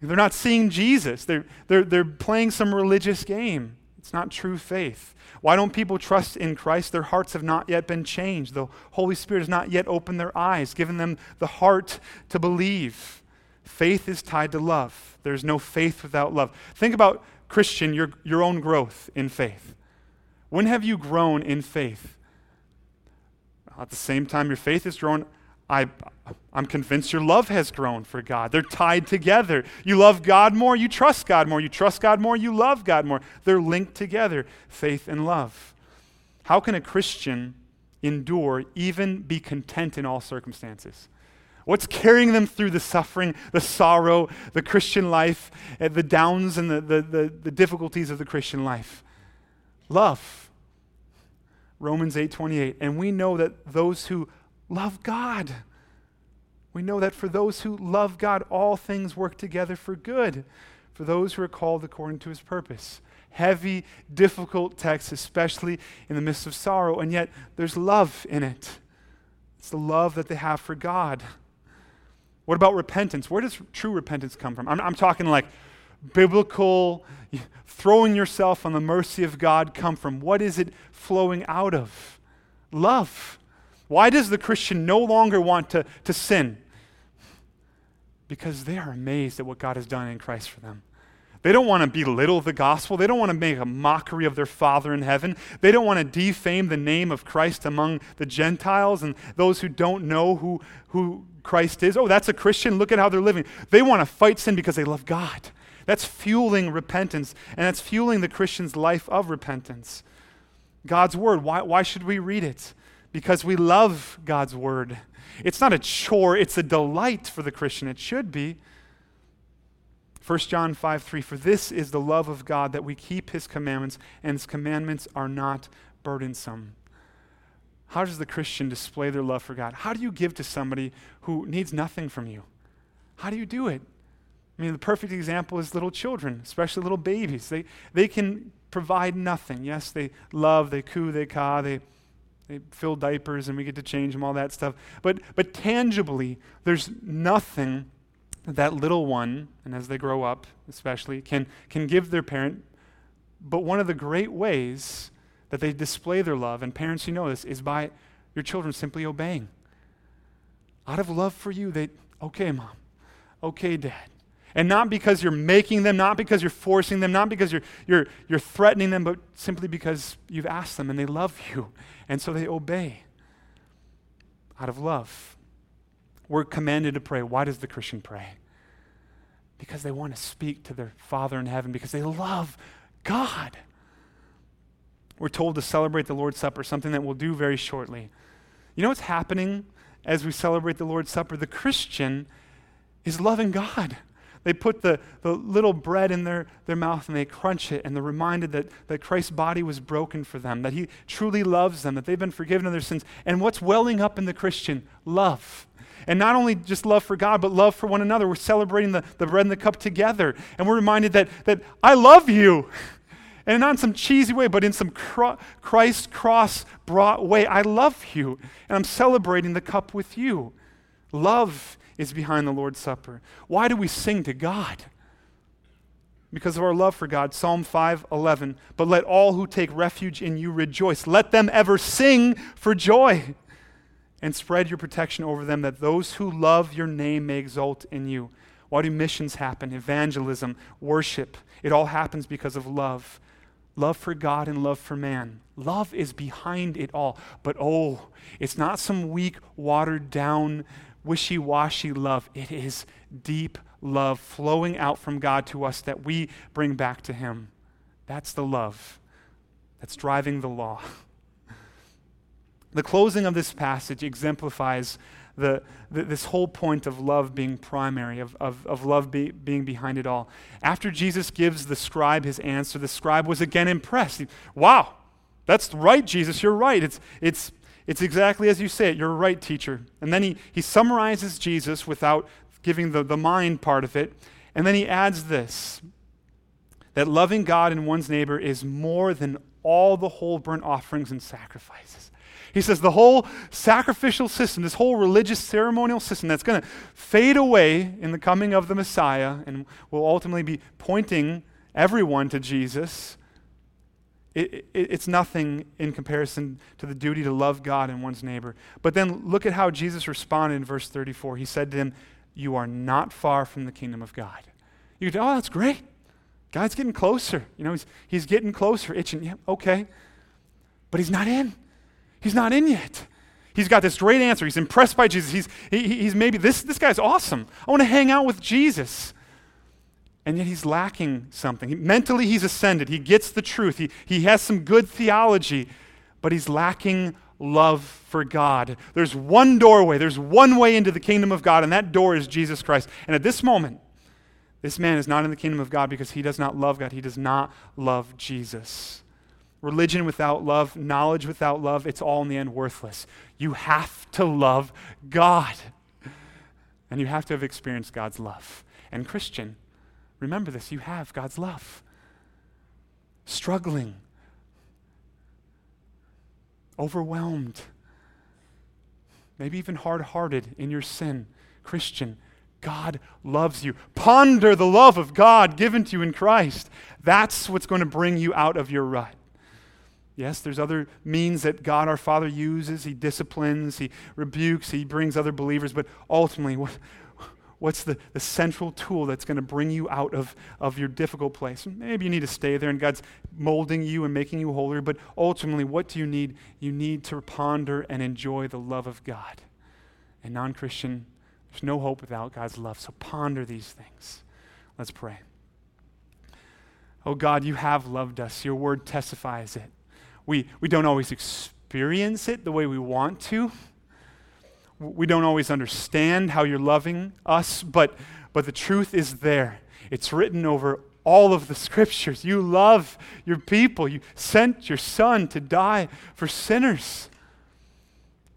They're not seeing Jesus, they're, they're, they're playing some religious game. It's not true faith. Why don't people trust in Christ? Their hearts have not yet been changed. The Holy Spirit has not yet opened their eyes, given them the heart to believe. Faith is tied to love. There's no faith without love. Think about, Christian, your, your own growth in faith. When have you grown in faith? At the same time, your faith is grown I, I'm convinced your love has grown for God. They're tied together. You love God more, you trust God more. You trust God more, you love God more. They're linked together, faith and love. How can a Christian endure, even be content in all circumstances? What's carrying them through the suffering, the sorrow, the Christian life, eh, the downs and the, the, the, the difficulties of the Christian life? Love. Romans 8:28. And we know that those who love God. We know that for those who love God, all things work together for good, for those who are called according to his purpose. Heavy, difficult text, especially in the midst of sorrow, and yet there's love in it. It's the love that they have for God. What about repentance? Where does true repentance come from? I'm, I'm talking like biblical, throwing yourself on the mercy of God come from. What is it flowing out of? Love. Why does the Christian no longer want to, to sin? Because they are amazed at what God has done in Christ for them. They don't want to belittle the gospel. They don't want to make a mockery of their Father in heaven. They don't want to defame the name of Christ among the Gentiles and those who don't know who, who Christ is. Oh, that's a Christian. Look at how they're living. They want to fight sin because they love God. That's fueling repentance, and that's fueling the Christian's life of repentance. God's word, why, why should we read it? Because we love God's word. It's not a chore, it's a delight for the Christian. It should be. 1 John 5 3 For this is the love of God that we keep his commandments, and his commandments are not burdensome. How does the Christian display their love for God? How do you give to somebody who needs nothing from you? How do you do it? I mean, the perfect example is little children, especially little babies. They, they can provide nothing. Yes, they love, they coo, they caw, they, they fill diapers, and we get to change them, all that stuff. But, but tangibly, there's nothing that, little one, and as they grow up especially, can, can give their parent. But one of the great ways that they display their love, and parents, you know this, is by your children simply obeying. Out of love for you, they, okay, mom, okay, dad. And not because you're making them, not because you're forcing them, not because you're, you're, you're threatening them, but simply because you've asked them and they love you. And so they obey out of love. We're commanded to pray. Why does the Christian pray? Because they want to speak to their Father in heaven, because they love God. We're told to celebrate the Lord's Supper, something that we'll do very shortly. You know what's happening as we celebrate the Lord's Supper? The Christian is loving God. They put the, the little bread in their, their mouth and they crunch it, and they're reminded that, that Christ's body was broken for them, that He truly loves them, that they've been forgiven of their sins. And what's welling up in the Christian? Love. And not only just love for God, but love for one another. We're celebrating the, the bread and the cup together. And we're reminded that, that I love you. [laughs] And not in some cheesy way, but in some cro- Christ cross brought way. I love you. And I'm celebrating the cup with you. Love is behind the Lord's Supper. Why do we sing to God? Because of our love for God. Psalm 5:11. But let all who take refuge in you rejoice. Let them ever sing for joy. And spread your protection over them that those who love your name may exult in you. Why do missions happen? Evangelism, worship. It all happens because of love. Love for God and love for man. Love is behind it all. But oh, it's not some weak, watered down wishy washy love. It is deep love flowing out from God to us that we bring back to Him. That's the love that's driving the law. [laughs] The closing of this passage exemplifies the, the, this whole point of love being primary, of, of, of love be, being behind it all. After Jesus gives the scribe his answer, the scribe was again impressed. He, wow, that's right, Jesus, you're right. It's, it's, it's exactly as you say it. You're right, teacher. And then he, he summarizes Jesus without giving the, the mind part of it. And then he adds this that loving God and one's neighbor is more than all the whole burnt offerings and sacrifices. He says the whole sacrificial system, this whole religious ceremonial system that's going to fade away in the coming of the Messiah and will ultimately be pointing everyone to Jesus it, it, it's nothing in comparison to the duty to love God and one's neighbor. But then look at how Jesus responded in verse 34. He said to him, You are not far from the kingdom of God. You go, Oh, that's great. God's getting closer. You know, he's, he's getting closer, itching. Yeah, okay. But he's not in. He's not in yet. He's got this great answer. He's impressed by Jesus. He's, he, he's maybe, this, this guy's awesome. I want to hang out with Jesus and yet he's lacking something. He, mentally, he's ascended. He gets the truth. He, he has some good theology, but he's lacking love for God. There's one doorway, there's one way into the kingdom of God, and that door is Jesus Christ. And at this moment, this man is not in the kingdom of God because he does not love God. He does not love Jesus. Religion without love, knowledge without love, it's all in the end worthless. You have to love God. And you have to have experienced God's love. And Christian, Remember this you have God's love. Struggling, overwhelmed, maybe even hard hearted in your sin. Christian, God loves you. Ponder the love of God given to you in Christ. That's what's going to bring you out of your rut. Yes, there's other means that God our Father uses. He disciplines, He rebukes, He brings other believers, but ultimately, what, What's the, the central tool that's going to bring you out of, of your difficult place? Maybe you need to stay there and God's molding you and making you holier, but ultimately, what do you need? You need to ponder and enjoy the love of God. And non Christian, there's no hope without God's love. So ponder these things. Let's pray. Oh God, you have loved us. Your word testifies it. We, we don't always experience it the way we want to we don't always understand how you're loving us, but, but the truth is there. It's written over all of the scriptures. You love your people. You sent your son to die for sinners.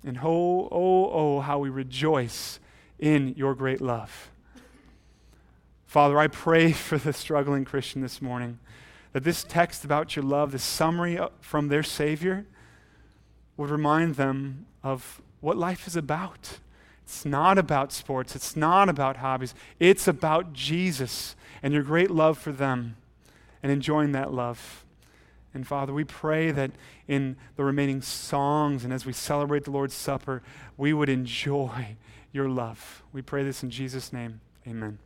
And oh, oh, oh, how we rejoice in your great love. Father, I pray [laughs] for the struggling Christian this morning that this text about your love, this summary from their Savior, would remind them of what life is about. It's not about sports, it's not about hobbies, it's about Jesus and your great love for them and enjoying that love. And Father, we pray that in the remaining songs and as we celebrate the Lord's Supper, we would enjoy your love. We pray this in Jesus' name. Amen.